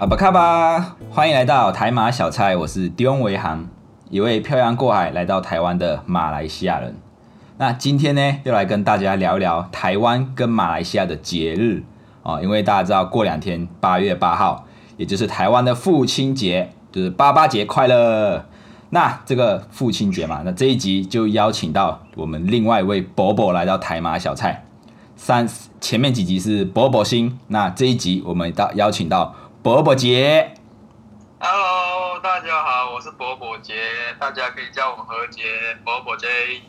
阿巴卡巴，欢迎来到台马小菜，我是迪翁维航，一位漂洋过海来到台湾的马来西亚人。那今天呢，又来跟大家聊一聊台湾跟马来西亚的节日哦，因为大家知道过两天八月八号，也就是台湾的父亲节，就是八八节快乐。那这个父亲节嘛，那这一集就邀请到我们另外一位伯伯来到台马小菜。三前面几集是伯伯星，那这一集我们到邀请到伯伯杰。Hello，大家好，我是伯伯杰，大家可以叫我何杰，伯伯 J。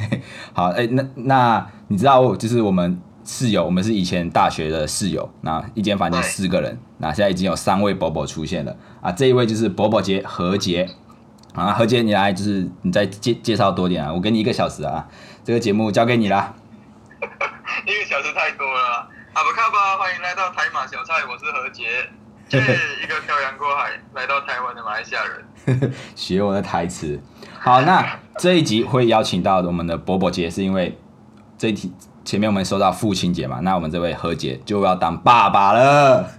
好，哎、那那你知道就是我们室友，我们是以前大学的室友，那一间房间四个人，那现在已经有三位伯伯出现了啊，这一位就是伯伯杰何杰。啊，何杰，你来就是你再介介绍多点啊，我给你一个小时啊，这个节目交给你啦。一个小时太多了啦。阿布卡巴，欢迎来到台马小菜，我是何杰，是一个漂洋过海来到台湾的马来西亚人。学我的台词。好，那这一集会邀请到我们的伯伯姐，是因为这一题前面我们说到父亲节嘛，那我们这位何姐就要当爸爸了。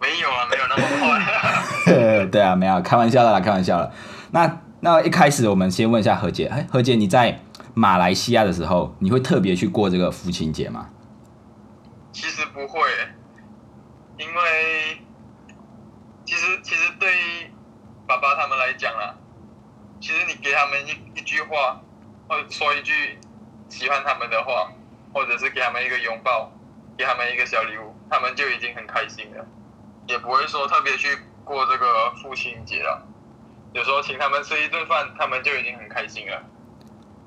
没有啊，没有那么快。对啊，没有开玩笑的啦，开玩笑的。那那一开始我们先问一下何姐，哎，何姐你在马来西亚的时候，你会特别去过这个父亲节吗？其实不会，因为其实其实对于爸爸他们来讲啦，其实你给他们一一句话，或者说一句喜欢他们的话，或者是给他们一个拥抱，给他们一个小礼物，他们就已经很开心了，也不会说特别去过这个父亲节了。有时候请他们吃一顿饭，他们就已经很开心了。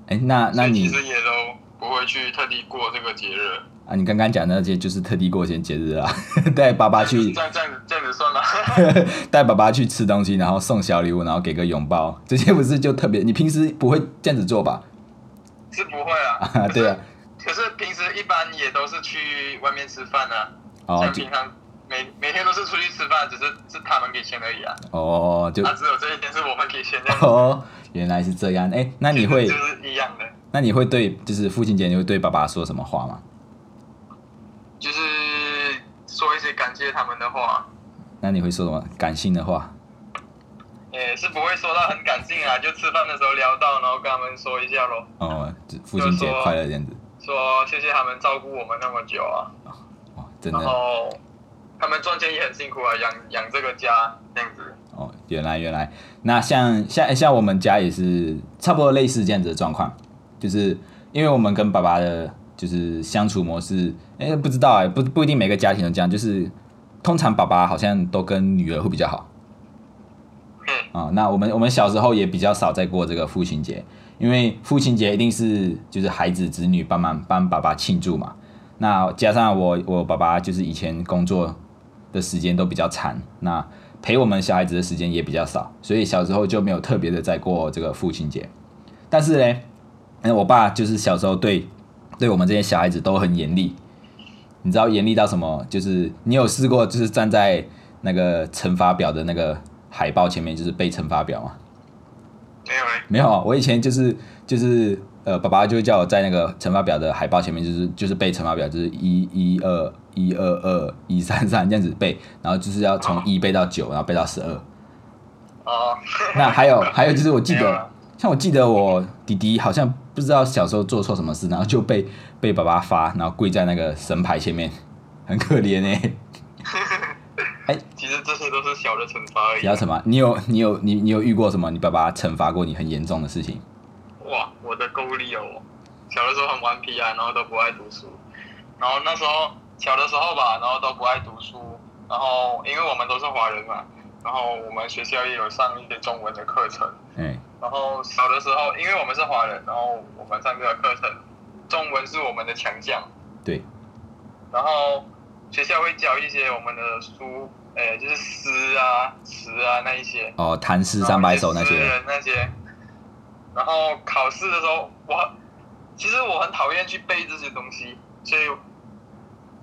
哎，那那你其实也都不会去特地过这个节日。啊，你刚刚讲的那些就是特地过些节日啊，带爸爸去 这样这样子这样子算了？带爸爸去吃东西，然后送小礼物，然后给个拥抱，这些不是就特别？你平时不会这样子做吧？是不会啊。啊，对啊，可是平时一般也都是去外面吃饭啊，像平常每每天都是出去吃饭，只是是他们给钱而已啊。哦就啊，只有这一天是我们给钱的，哦，原来是这样。哎，那你会就，是一样的，那你会对，就是父亲节，你会对爸爸说什么话吗？就是说一些感谢他们的话，那你会说什么感性的话？也是不会说到很感性啊，就吃饭的时候聊到，然后跟他们说一下咯，哦，父亲节快乐这样子。说谢谢他们照顾我们那么久啊，哦，真然的后他们赚钱也很辛苦啊，养养这个家这样子。哦，原来原来。那像像像我们家也是差不多类似这样子的状况，就是因为我们跟爸爸的，就是相处模式，哎、不知道哎、不不一定每个家庭都这样，就是通常爸爸好像都跟女儿会比较好。嗯，啊、那我们我们小时候也比较少在过这个父亲节，因为父亲节一定是就是孩子子女帮忙帮爸爸庆祝嘛。那加上我我爸爸就是以前工作的时间都比较长，那陪我们小孩子的时间也比较少，所以小时候就没有特别的在过这个父亲节。但是呢，嗯，我爸就是小时候对对我们这些小孩子都很严厉，你知道严厉到什么？就是你有试过就是站在那个乘法表的那个海报前面，就是背乘法表吗？没有嘞，没有，我以前就是就是呃，爸爸就会叫我在那个乘法表的海报前面，就是就是背乘法表，就是一一二一二二一三三这样子背，然后就是要从一背到九，然后背到十二。哦，那还有还有就是我记得 像我记得我弟弟好像不知道小时候做错什么事，然后就被 被爸爸罚，然后跪在那个神牌前面，很可怜 哎、其实这些都是小的惩罚而已比。较什么？你有你有你你有遇过什么？你爸爸惩罚过你很严重的事情？哇，我的功力哦！小的时候很顽皮啊，然后都不爱读书。然后那时候小的时候吧，然后都不爱读书。然后因为我们都是华人嘛，然后我们学校也有上一些中文的课程。哎、然后小的时候，因为我们是华人，然后我们上这个课程，中文是我们的强项。对，然后学校会教一些我们的书，诶，就是诗啊、词啊那一些。哦，唐诗三百首那然后一诗些，人那些。然后考试的时候，我其实我很讨厌去背这些东西，所以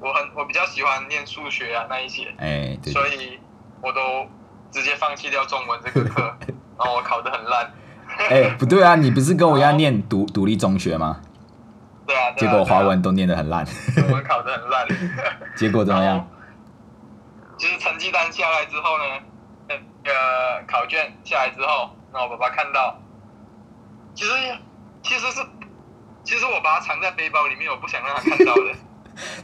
我很我比较喜欢念数学啊那一些，哎、对所以我都直接放弃掉中文这个课，然后我考得很烂。哎、不对啊，你不是跟我一样念独独立中学吗？对啊，对结啊果华文都念得很烂，对啊中文考得很烂。结果怎么样？就是成绩单下来之后呢，那个考卷下来之后，然后我爸爸看到，其实其实是其实我把它藏在背包里面，我不想让他看到的。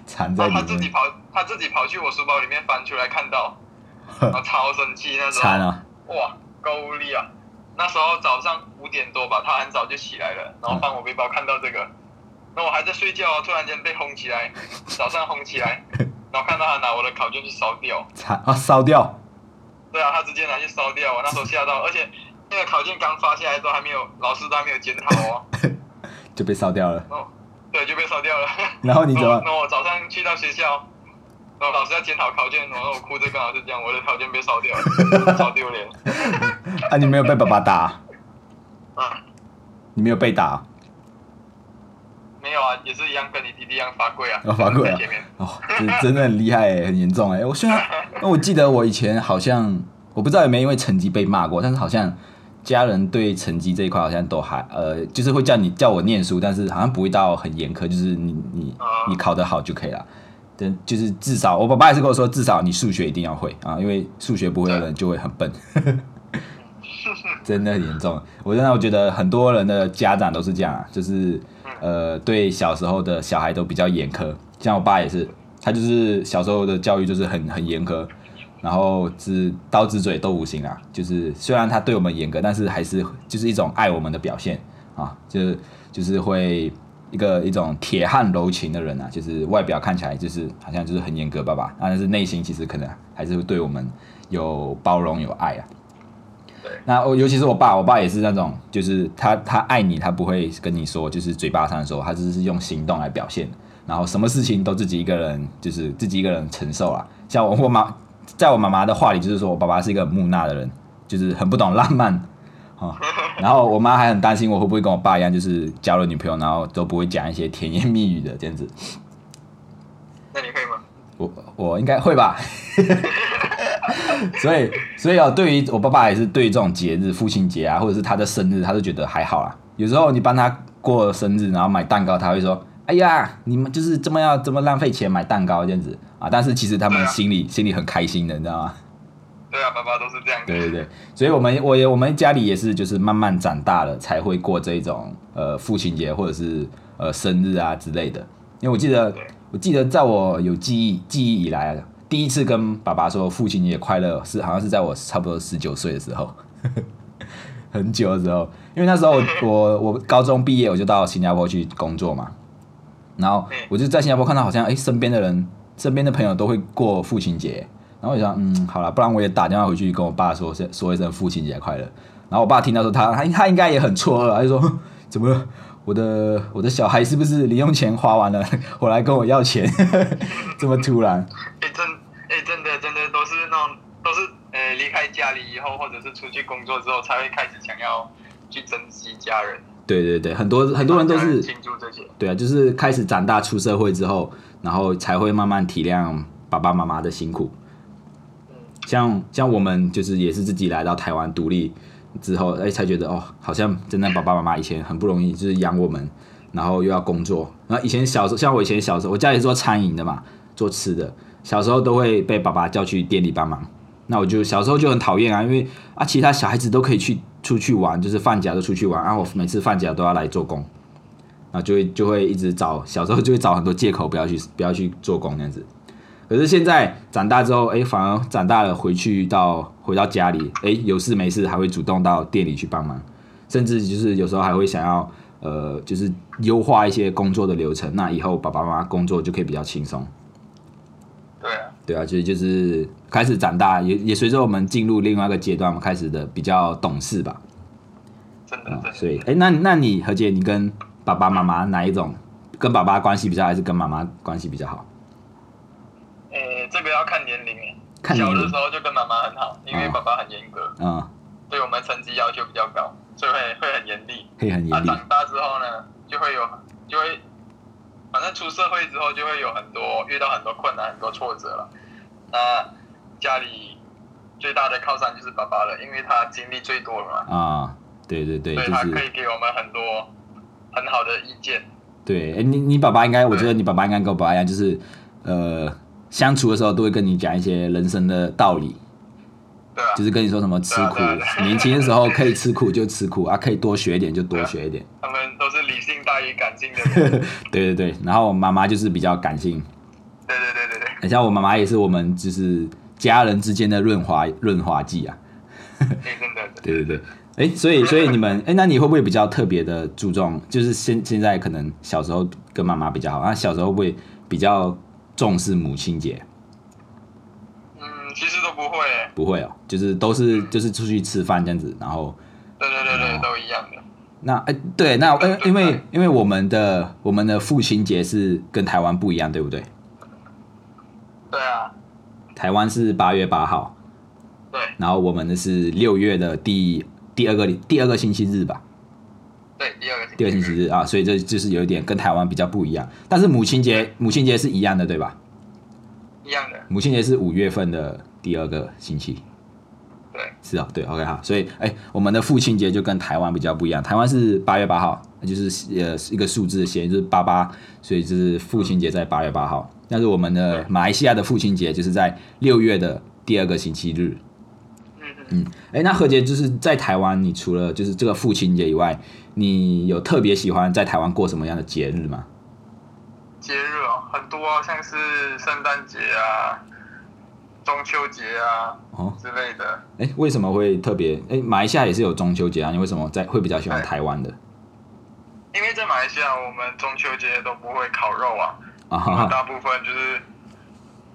藏在他自己面，跑，他自己跑去我书包里面翻出来看到，我超生气那时候。惨啊！哇，够力啊！那时候早上五点多吧，他很早就起来了，然后翻我背包看到这个，那我还在睡觉，突然间被轰起来，早上轰起来，然后看到他拿我的考卷去烧掉，惨啊，烧掉，对啊，他直接拿去烧掉，我那时候 吓到，而且那个考卷刚发下来都还没有，老师都还没有检讨哦，就被烧掉了。哦，对，就被烧掉了。然后你怎么那我早上去到学校，然后老师要检讨考卷，然后我哭着跟老师讲，我的考卷被烧掉了，超丢脸。啊？你没有被爸爸打？啊，你没有被打？没有啊，也是一样跟你弟弟一样罚跪啊，哦罚跪啊。哦，这真的很厉害欸，很严重哎。我虽然，那我记得我以前好像，我不知道有没有因为成绩被骂过，但是好像家人对成绩这一块好像都还呃，就是会叫你叫我念书，但是好像不会到很严苛，就是你你你考得好就可以了。但就是至少我爸爸也是跟我说，至少你数学一定要会啊，因为数学不会的人就会很笨。真的很严重，我真的我觉得很多人的家长都是这样啊，就是呃对小时候的小孩都比较严苛，像我爸也是，他就是小时候的教育就是很很严苛，然后只刀子嘴豆腐心啊，就是虽然他对我们严格，但是还是就是一种爱我们的表现啊，就是就是会一个一种铁汉柔情的人啊，就是外表看起来就是好像就是很严格爸爸，但是内心其实可能还是会对我们有包容有爱啊。那我尤其是我爸，我爸也是那种，就是他他爱你，他不会跟你说，就是嘴巴上说，他只是用行动来表现。然后什么事情都自己一个人，就是自己一个人承受啊。像我我妈，在我妈妈的话里，就是说我爸爸是一个木讷的人，就是很不懂浪漫啊。然后我妈还很担心我会不会跟我爸一样，就是交了女朋友，然后都不会讲一些甜言蜜语的这样子。那你会吗？我我应该会吧，所以所以啊，对于我爸爸也是对于这种节日，父亲节啊，或者是他的生日，他都觉得还好啦。有时候你帮他过生日，然后买蛋糕，他会说：“哎呀，你们就是这么要这么浪费钱买蛋糕这样子啊。”但是其实他们心里心里很开心的，你知道吗？对啊，爸爸都是这样的。对对对，所以我们我也我们家里也是，就是慢慢长大了才会过这种呃父亲节或者是呃生日啊之类的。因为我记得我记得在我有记忆记忆以来，第一次跟爸爸说父亲节快乐是好像是在我差不多十九岁的时候，很久的时候，因为那时候我我我高中毕业我就到新加坡去工作嘛，然后我就在新加坡看到好像哎身边的人身边的朋友都会过父亲节，然后我就想嗯好了，不然我也打电话回去跟我爸说说一声父亲节快乐，然后我爸听到说他他他应该也很错愕，他就说怎么了？我的我的小孩是不是零用钱花完了，回来跟我要钱？这么突然？哎、真哎、真的真的都是那种都是呃离开家里以后，或者是出去工作之后，才会开始想要去珍惜家人。对对对，很多很多人都是庆祝这些。对啊，就是开始长大出社会之后，然后才会慢慢体谅爸爸妈妈的辛苦。像像我们就是也是自己来到台湾独立之后，哎，才觉得哦，好像真的爸爸妈妈以前很不容易，就是养我们，然后又要工作。然后以前小时候，像我以前小时候，我家里是做餐饮的嘛，做吃的，小时候都会被爸爸叫去店里帮忙。那我就小时候就很讨厌啊，因为啊，其他小孩子都可以去出去玩，就是放假都出去玩，啊，我每次放假都要来做工。然后就会就会一直找小时候就会找很多借口不要去不要去做工那样子。可是现在长大之后，哎，反而长大了回去到回到家里，哎，有事没事还会主动到店里去帮忙，甚至就是有时候还会想要呃，就是优化一些工作的流程，那以后爸爸妈妈工作就可以比较轻松。对啊，对啊，就是就是开始长大，也也随着我们进入另外一个阶段，我们开始的比较懂事吧。啊，真的真的。所以，哎，那那你何姐，你跟爸爸妈妈哪一种？跟爸爸关系比较，还是跟妈妈关系比较好？要看年龄。看小的时候就跟妈妈很好，因为哦爸爸很严格，嗯，对我们成绩要求比较高，所以会会很严厉。啊，会很严厉。长大之后呢，就会有就会，反正出社会之后就会有很多遇到很多困难、很多挫折了。那家里最大的靠山就是爸爸了，因为他经历最多了嘛，啊，对对对，所以他可以给我们很多很好的意见。对。哎，你你爸爸应该，我觉得你爸爸应该跟我爸爸一样，就是呃，相处的时候都会跟你讲一些人生的道理，对啊，就是跟你说什么吃苦对啊啊，年轻的时候可以吃苦就吃苦啊，可以多学一点就多学一点。他们都是理性大于感性的人。对对对，然后我妈妈就是比较感性，对对对对对，很像我妈妈也是我们就是家人之间的润滑润滑剂啊。对。对对对，哎，所以所以你们 哎，那你会不会比较特别的注重？就是现现在可能小时候跟妈妈比较好，那小时候会比较重视母亲节？嗯，其实都不会欸。不会哦，就是都是就是出去吃饭这样子，然后对对对对，都一样的。那哎对，那呃因为因为我们的我们的父亲节是跟台湾不一样，对不对？对啊，台湾是八月八号，对然后我们的是六月的第第二个第二个星期日吧，对，第二个第二个星期日啊，所以这就是有一点跟台湾比较不一样。但是母亲节母亲节是一样的，对吧？一样的。母亲节是五月份的第二个星期，对是啊，对，OK 哈，所以哎，我们的父亲节就跟台湾比较不一样，台湾是八月八号，那就是呃一个数字的谐，就是八八，所以就是父亲节在八月八号。但是我们的马来西亚的父亲节就是在六月的第二个星期日。嗯嗯。哎，那何杰就是在台湾，你除了就是这个父亲节以外，你有特别喜欢在台湾过什么样的节日吗？节日哦，很多啊，像是圣诞节啊、中秋节啊哦，之类的。哎，为什么会特别？哎，马来西亚也是有中秋节啊，你为什么在会比较喜欢台湾的？因为在马来西亚，我们中秋节都不会烤肉啊，啊哈哈，大部分就是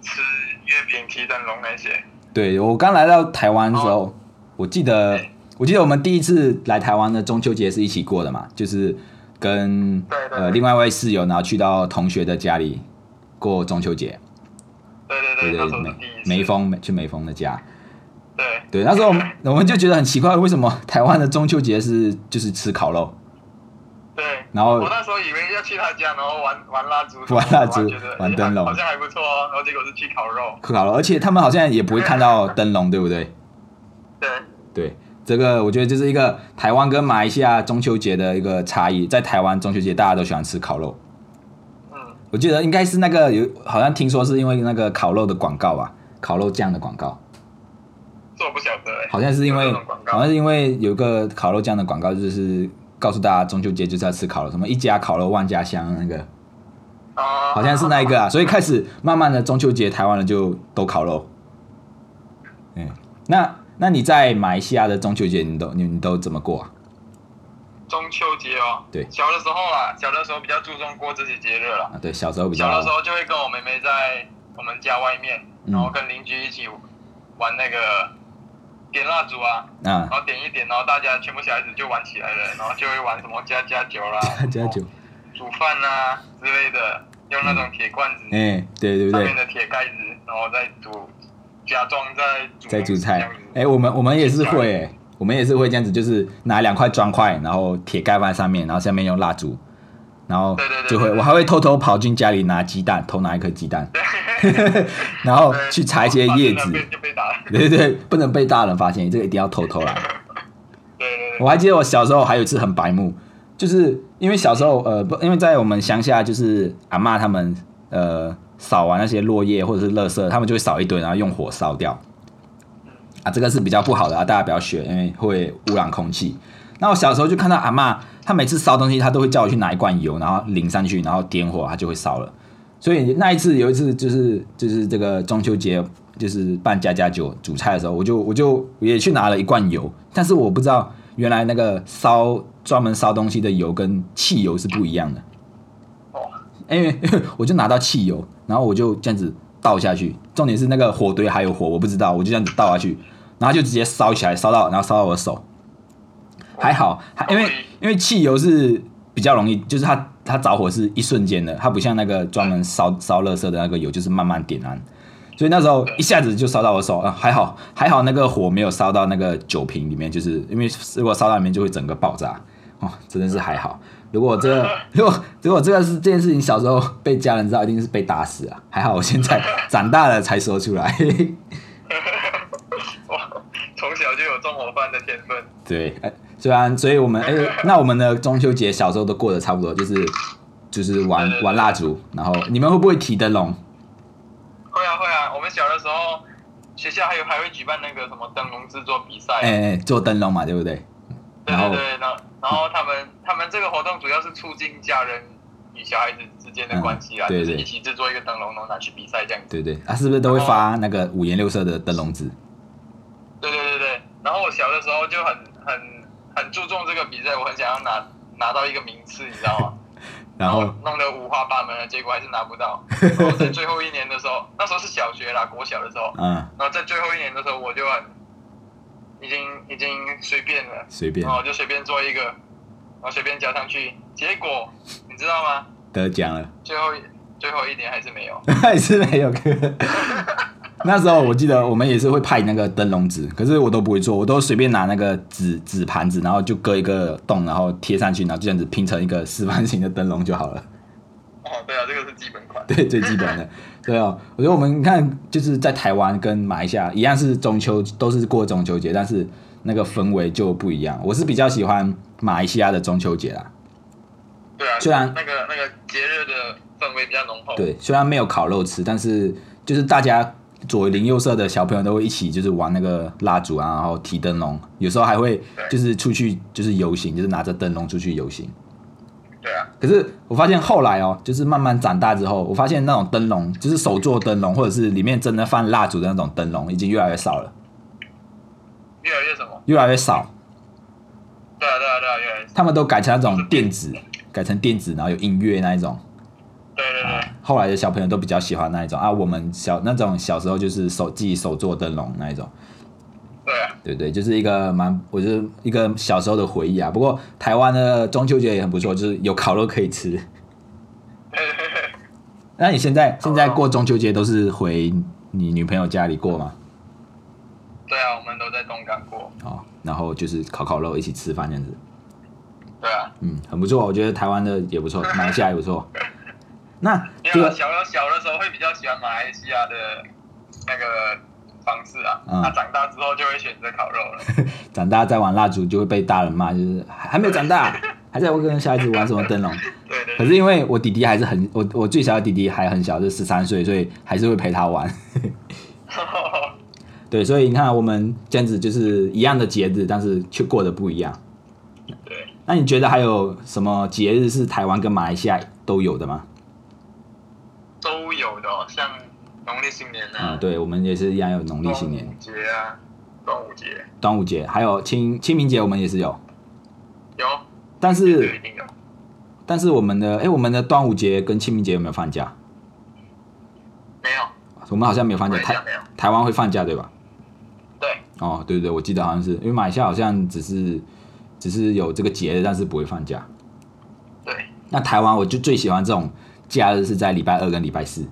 吃月饼、提灯笼那些。对我刚来到台湾的时候，哦。我记得我记得我们第一次来台湾的中秋节是一起过的嘛，就是跟呃另外一位室友，然后去到同学的家里过中秋节，对对对，梅。梅峰去梅峰的家，对。对，那时候我们我们就觉得很奇怪，为什么台湾的中秋节是就是吃烤肉？对。然后我那时候以为要去他家，然后玩玩蜡烛，玩蜡烛玩灯笼哎好像还不错哦。然后结果是去烤肉。烤肉，而且他们好像也不会看到灯笼，对不对？对对，这个我觉得就是一个台湾跟马来西亚中秋节的一个差异。在台湾中秋节大家都喜欢吃烤肉，嗯，我记得应该是那个有，好像听说是因为那个烤肉的广告吧，烤肉酱的广告，这我不晓得哎。好像是因为好像是因为有个烤肉酱的广告，就是告诉大家中秋节就是要吃烤肉，什么一家烤肉万家香那个，哦，好像是那一个啊，所以开始慢慢的中秋节台湾人就都烤肉。嗯，那那你在马来西亚的中秋节你都你你都怎么过啊？中秋节哦。对小的时候啊，小的时候比较注重过这些节日了。啊，对，小时候比较小的时候就会跟我妹妹在我们家外面，嗯然后跟邻居一起玩那个点蜡烛啊，啊。然后点一点，然后大家全部小孩子就玩起来了，然后就会玩什么加加酒啦、加酒，煮饭啊之类的，用那种铁罐子、哎、对对对。上面？的铁盖子，然后再煮，假装在煮在煮菜。子。哎、我们我们也是会、哎，我们也是会这样子，就是拿两块砖块，然后铁盖放在上面，然后下面用蜡烛，然后就会，我还会偷偷跑进家里拿鸡蛋，偷拿一颗鸡蛋，然后去采一些叶子。对对对，不能被大人发现，这个一定要偷偷来。对对对，我还记得我小时候还有一次很白目，就是因为小时候呃不，因为在我们乡下，就是阿嬷他们呃扫完那些落叶或者是垃圾，他们就会扫一堆，然后用火烧掉。啊，这个是比较不好的啊，大家不要学，因为会污染空气。那我小时候就看到阿嬷，她每次烧东西，她都会叫我去拿一罐油，然后淋上去，然后点火，它就会烧了。所以那一次有一次就是就是这个中秋节，就是办家家酒煮菜的时候，我就我就也去拿了一罐油，但是我不知道原来那个烧专门烧东西的油跟汽油是不一样的。哦，因为 我就拿到汽油，然后我就这样子倒下去，重点是那个火堆还有火，我不知道，我就这样子倒下去，然后就直接烧起来，烧到然后烧到我的手，还好，还因为因为汽油是比较容易，就是它它着火是一瞬间的，它不像那个专门烧烧垃圾的那个油，就是慢慢点燃。所以那时候一下子就烧到我手啊，还好还好那个火没有烧到那个酒瓶里面，就是因为如果烧到里面就会整个爆炸哦，真的是还好。如果这个 如果如果这个是这件事情小时候被家人知道，一定是被打死啊。还好我现在长大了才说出来。哇，从小就有纵火犯的天分。对，哎，虽然所以我们哎、那我们的中秋节小时候都过得差不多，就是就是玩玩蜡烛，然后你们会不会提灯笼？会啊会啊，我们小的时候学校还有还会举办那个什么灯笼制作比赛，哎哎，做灯笼嘛，对不对？对对对，然后然后他们他们这个活动主要是促进家人与小孩子之间的关系啊，嗯对对就是一起制作一个灯笼，然后拿去比赛这样子。对对，啊，是不是都会发那个五颜六色的灯笼纸？对对对对，然后我小的时候就很很很注重这个比赛，我很想要拿拿到一个名次，你知道吗？然后弄得五花八门的，结果还是拿不到。然后在最后一年的时候，那时候是小学啦，国小的时候，嗯，然后在最后一年的时候，我就很已经已经随便了，随便然后我就随便做一个，然后随便交上去，结果你知道吗？得奖了，最后最后一年还是没有。还是没有歌。那时候我记得我们也是会派那个灯笼纸，可是我都不会做，我都随便拿那个纸纸盘子，然后就割一个洞，然后贴上去，然后就这样子拼成一个四方形的灯笼就好了。哦，对啊，这个是基本款。对，最基本的。对哦，我觉得我们看就是在台湾跟马来西亚一样是中秋，都是过中秋节，但是那个氛围就不一样。我是比较喜欢马来西亚的中秋节啦。对啊，虽然那个那个节日的氛围比较浓厚。对，虽然没有烤肉吃，但是就是大家左邻右舍的小朋友都会一起就是玩那个蜡烛啊，然后提灯笼，有时候还会就是出去就是游行，就是拿着灯笼出去游行。对啊，可是我发现后来哦，就是慢慢长大之后，我发现那种灯笼，就是手做灯笼，或者是里面真的放蜡烛的那种灯笼，已经越来越少了，越来越什么？越来越少。对啊，对啊，对啊，越来越。他们都改成那种电子，改成电子，然后有音乐那一种。对对对，后来的小朋友都比较喜欢那一种啊，我们小那种小时候就是手自己手做灯笼那一种。对啊，对对，就是一个蛮，我觉得一个小时候的回忆啊。不过台湾的中秋节也很不错，就是有烤肉可以吃。那你现在现在过中秋节都是回你女朋友家里过吗？对啊，我们都在东港过。哦，然后就是烤烤肉，一起吃饭这样子。对啊，嗯，很不错，我觉得台湾的也不错，马来西亚也不错。那这个因为我小的小的时候会比较喜欢马来西亚的那个方式啊，嗯那、长大之后就会选择烤肉了。长大再玩蜡烛就会被大人骂，就是还还没有长大，还在跟小孩子玩什么灯笼。对可是因为我弟弟还是很，我我最小的弟弟还很小，就十三岁，所以还是会陪他玩。对，所以你看我们这样子就是一样的节日，但是却过得不一样。对，那你觉得还有什么节日是台湾跟马来西亚都有的吗？都有的、哦，像农历新年嗯，啊，对，我们也是一样有农历新年、端午节啊，端午节端午节，还有清清明节，我们也是有。有，但是一定有。但是我们的哎，我们的端午节跟清明节有没有放假？没有，我们好像没有放假，台没有。台湾会放假对吧？对，哦，对对对，我记得好像是因为马来西亚好像只是只是有这个节日，但是不会放假。对，那台湾我就最喜欢这种假日是在礼拜二跟礼拜四，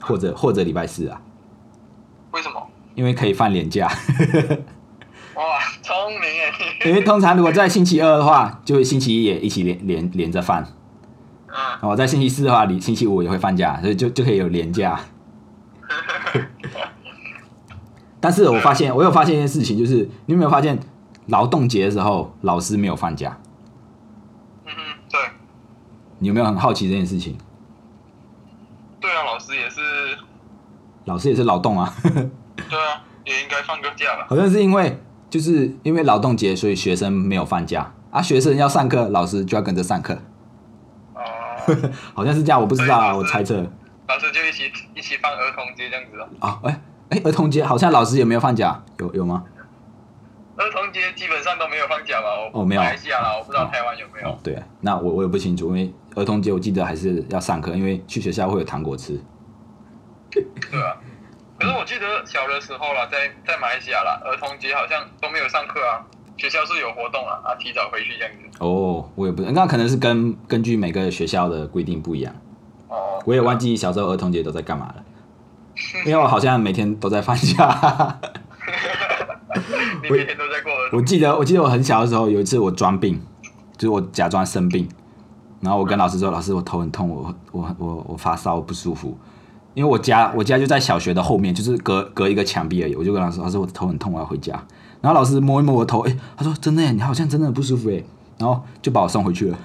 或者或者礼拜四啊，为什么？因为可以放年假。哇，聪明哎！因为通常如果在星期二的话，就会星期一也一起连连连着放。嗯，然后在星期四的话，你星期五也会放假，所以就就可以有连假。但是我发现，我有发现一件事情，就是你有没有发现，劳动节的时候老师没有放假？嗯哼，对，你有没有很好奇这件事情？对啊，老师也是，老师也是劳动啊，对啊，也应该放个假吧？好像是因为就是因为劳动节，所以学生没有放假啊，学生要上课，老师就要跟着上课，哦、好像是这样，我不知道啊，我猜测。老师就一起一起放儿童节这样子哦。哦，哎、哎、儿童节好像老师也没有放假，有有吗？儿童节基本上都没有放假吧？我哦没有马来西亚啦，我不知道台湾有没有。哦，对，那我我也不清楚，因为儿童节我记得还是要上课，因为去学校会有糖果吃。对啊，可是我记得小的时候啦，在在马来西亚啦，儿童节好像都没有上课啊，学校是有活动啊，啊，提早回去这样子。哦，我也不，那可能是跟根据每个学校的规定不一样，哦，我也忘记小时候儿童节都在干嘛了，因为我好像每天都在放假。你每天都在过我记得我记得我很小的时候有一次我装病，就是我假装生病，然后我跟老师说，老师我头很痛，我我我我发烧不舒服。因为我家我家就在小学的后面，就是隔隔一个墙壁而已。我就跟老师，老师我的头很痛，我要回家。然后老师摸一摸我的头，哎、他说真的耶，你好像真的不舒服哎，然后就把我送回去了。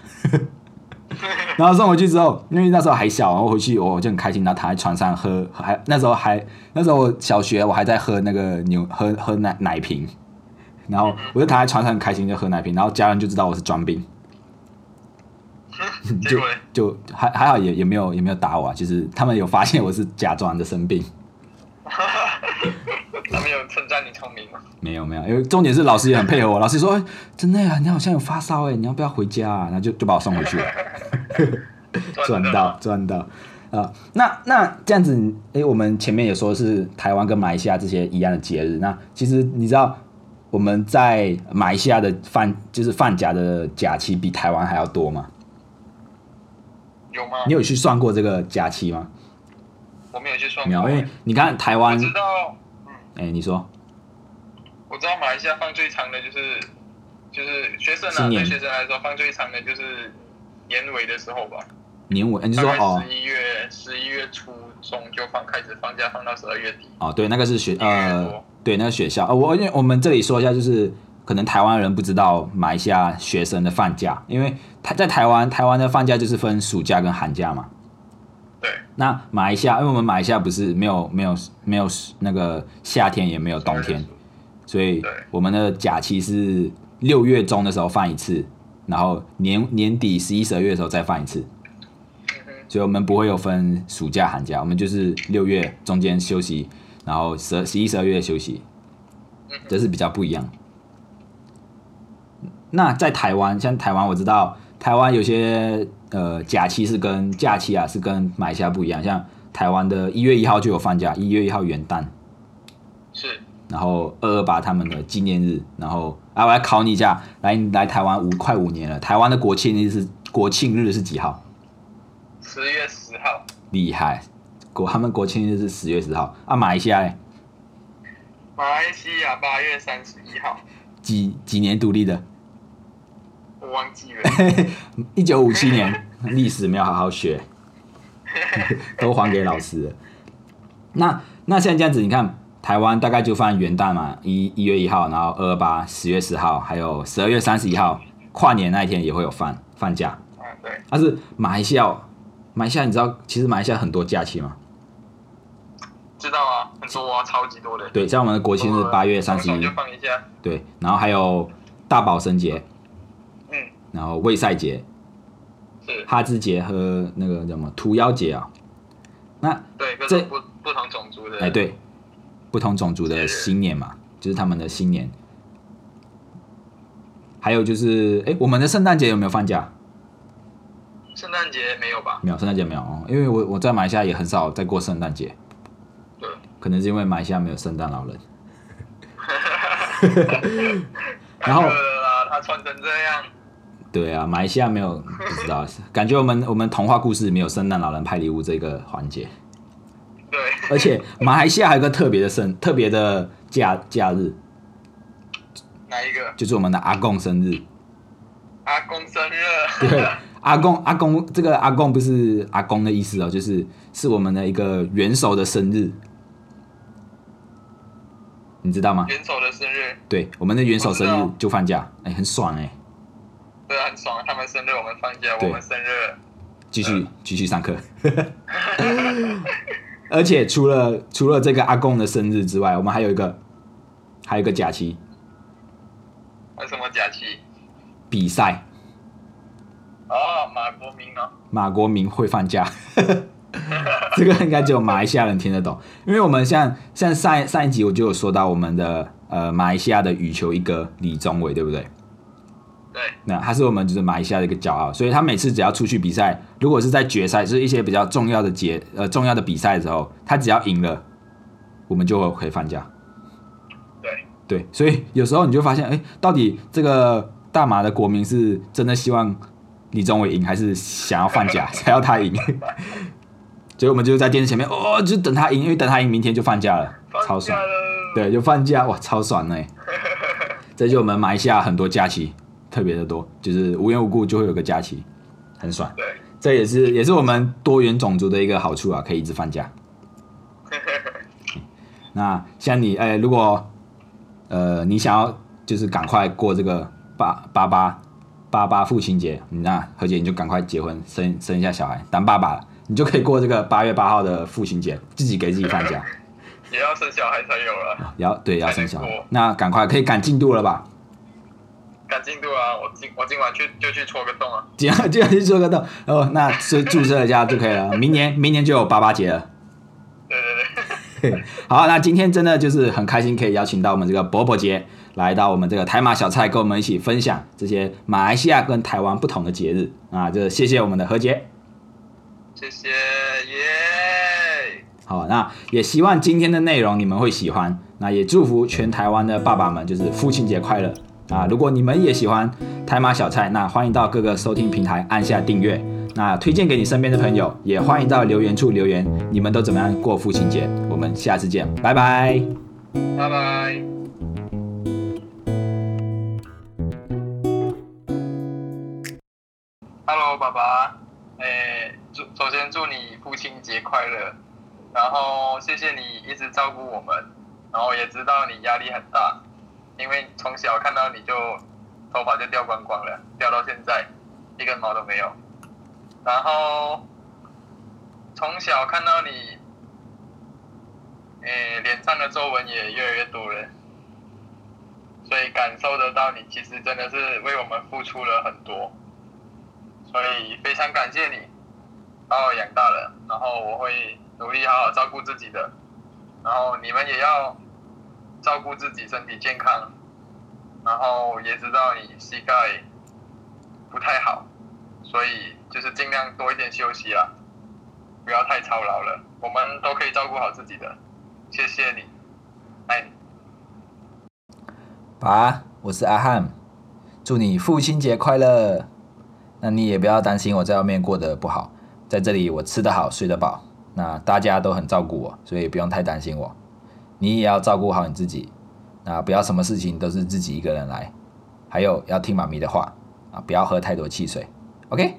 然后送回去之后，因为那时候还小，然后回去我就很开心，然后躺在床上喝，还那时候还那时候我小学我还在喝那个牛喝喝奶奶瓶，然后我就躺在床上很开心就喝奶瓶，然后家人就知道我是装病，结果呢？就还还好也也没有也没有打我啊，就是他们有发现我是假装的生病，他们有称赞你聪明吗？没有没有，因为重点是老师也很配合我，老师说、哎真的呀，你好像有发烧哎，你要不要回家啊？然后就就把我送回去了。赚到赚到啊、那那这样子，诶，我们前面也说是台湾跟马来西亚这些一样的节日，那其实你知道我们在马来西亚的放就是放假的假期比台湾还要多吗？有吗？你有去算过这个假期吗？我没有去算没有，过。因为你看台我湾，知道，嗯哎、你说我知道马来西亚放最长的就是就是学生啊，对学生来说放最长的就是年尾的时候吧。年尾，你说哦十一月十一月初中就放开始放假，放到十二月底。哦，对，那个是学呃多，对，那个学校，呃，我因为我们这里说一下，就是可能台湾人不知道马来西亚学生的放假，因为他在台湾，台湾的放假就是分暑假跟寒假嘛。对，那马来西亚，因为我们马来西亚不是没有没有没有那个夏天，也没有冬天，所以我们的假期是六月中的时候放一次，然后年年底十一、十二月的时候再放一次。嗯，所以我们不会有分暑假、寒假，我们就是六月中间休息，然后十、十一、十二月休息，这是比较不一样。那在台湾，像台湾我知道，台湾有些呃假期是跟假期啊是跟马来西亚不一样，像台湾的一月一号就有放假，一月一号元旦，是。然后二二八他们的纪念日，然后啊我来考你一下，来你来台湾五快五年了，台湾的国庆日是国庆日是几号？十月十号，厉害，国他们国庆日是十月十号。啊，马来西亚嘞？马来西亚八月三十一号，几几年独立的？我忘记了。一九五七年，历史没有好好学，都还给老师了。那那现在这样子，你看台湾大概就放元旦嘛，一一月一号，然后二二八十月十号，还有十二月三十一号，跨年那一天也会有放放假。啊，对，但是马来西亚，马来西亚你知道，其实马来西亚很多假期吗？知道啊，很多啊，超级多的。对，像我们的国庆是八月三十一放一下。对，然后还有大宝生节，嗯，然后卫赛节、是，哈兹节和那个叫什么屠妖节啊。那对，各这不不同种族的。哎，，对，不同种族的新年嘛，就是他们的新年。还有就是，哎，我们的圣诞节有没有放假？圣诞节没有吧？没有，圣诞节没有哦，因为我我在马来西亚也很少在过圣诞节，对，可能是因为马来西亚没有圣诞老人。然后他穿成这样，对啊，马来西亚没有，不知道，感觉我们我们童话故事没有圣诞老人派礼物这个环节，对，而且马来西亚还有个特别的生特别的假假日，哪一个？就是我们的阿公生日。阿公生日。对，阿公阿公这个阿公不是阿公的意思哦，就是是我们的一个元首的生日，你知道吗？元首的生日，对，我们的元首生日就放假，哎、很爽哎、对，很爽。他们生日我们放假，我们生日继续继续上课。而且除了除了这个阿公的生日之外，我们还有一个还有一个假期什么假期？比赛，哦，马国明哦，马国明会放假。这个应该只有马来西亚人听得懂，因为我们像像上上一集我就有说到我们的呃马来西亚的羽球一哥李宗伟，对不对？对，那他是我们就是马来西亚的一个骄傲，所以他每次只要出去比赛，如果是在决赛，就是一些比较重要的节呃重要的比赛的时候，他只要赢了，我们就可以放假。对，对，所以有时候你就发现，哎，到底这个大马的国民是真的希望李宗伟赢，还是想要放假，才要他赢？所以我们就在电视前面，哦，就等他赢，因为等他赢，明天就放假了，超爽。对，就放假，哇，超爽呢！这就我们马来西亚很多假期特别的多，就是无缘无故就会有个假期，很爽。对，这也是也是我们多元种族的一个好处啊，可以一直放假。那像你，哎、如果呃你想要就是赶快过这个八八八八八父亲节，你那何姐你就赶快结婚生生一下小孩，当爸爸了，你就可以过这个八月八号的父亲节，自己给自己放假。也要生小孩才有了，要对要生小孩那赶快可以赶进度了吧？赶进度啊！我今我今晚去就去戳个洞啊！这样这样去戳个洞哦，那就注册一下就可以了。明年明年就有八八节了。对对对，好，那今天真的就是很开心，可以邀请到我们这个伯伯节来到我们这个台马小菜，跟我们一起分享这些马来西亚跟台湾不同的节日啊，就谢谢我们的何杰。谢谢耶！好，那也希望今天的内容你们会喜欢，那也祝福全台湾的爸爸们就是父亲节快乐啊！如果你们也喜欢台马小菜，那欢迎到各个收听平台按下订阅，那推荐给你身边的朋友，也欢迎到留言处留言，你们都怎么样过父亲节？我们下次见，拜拜。拜拜。Hello，爸爸，诶、祝首先祝你父亲节快乐，然后谢谢你一直照顾我们，然后也知道你压力很大，因为从小看到你就头发就掉光光了，掉到现在一根毛都没有，然后从小看到你，诶、脸上的皱纹也越来越多了。所以感受得到你其实真的是为我们付出了很多，所以非常感谢你把我养大了，然后我会努力好好照顾自己的，然后你们也要照顾自己身体健康，然后也知道你膝盖不太好，所以就是尽量多一点休息啦，不要太操劳了，我们都可以照顾好自己的，谢谢你，爱你。爸，我是阿汉，祝你父亲节快乐。那你也不要担心我在外面过得不好，在这里我吃得好，睡得饱，那大家都很照顾我，所以不用太担心我。你也要照顾好你自己，那不要什么事情都是自己一个人来，还有要听妈咪的话啊，不要喝太多汽水。OK。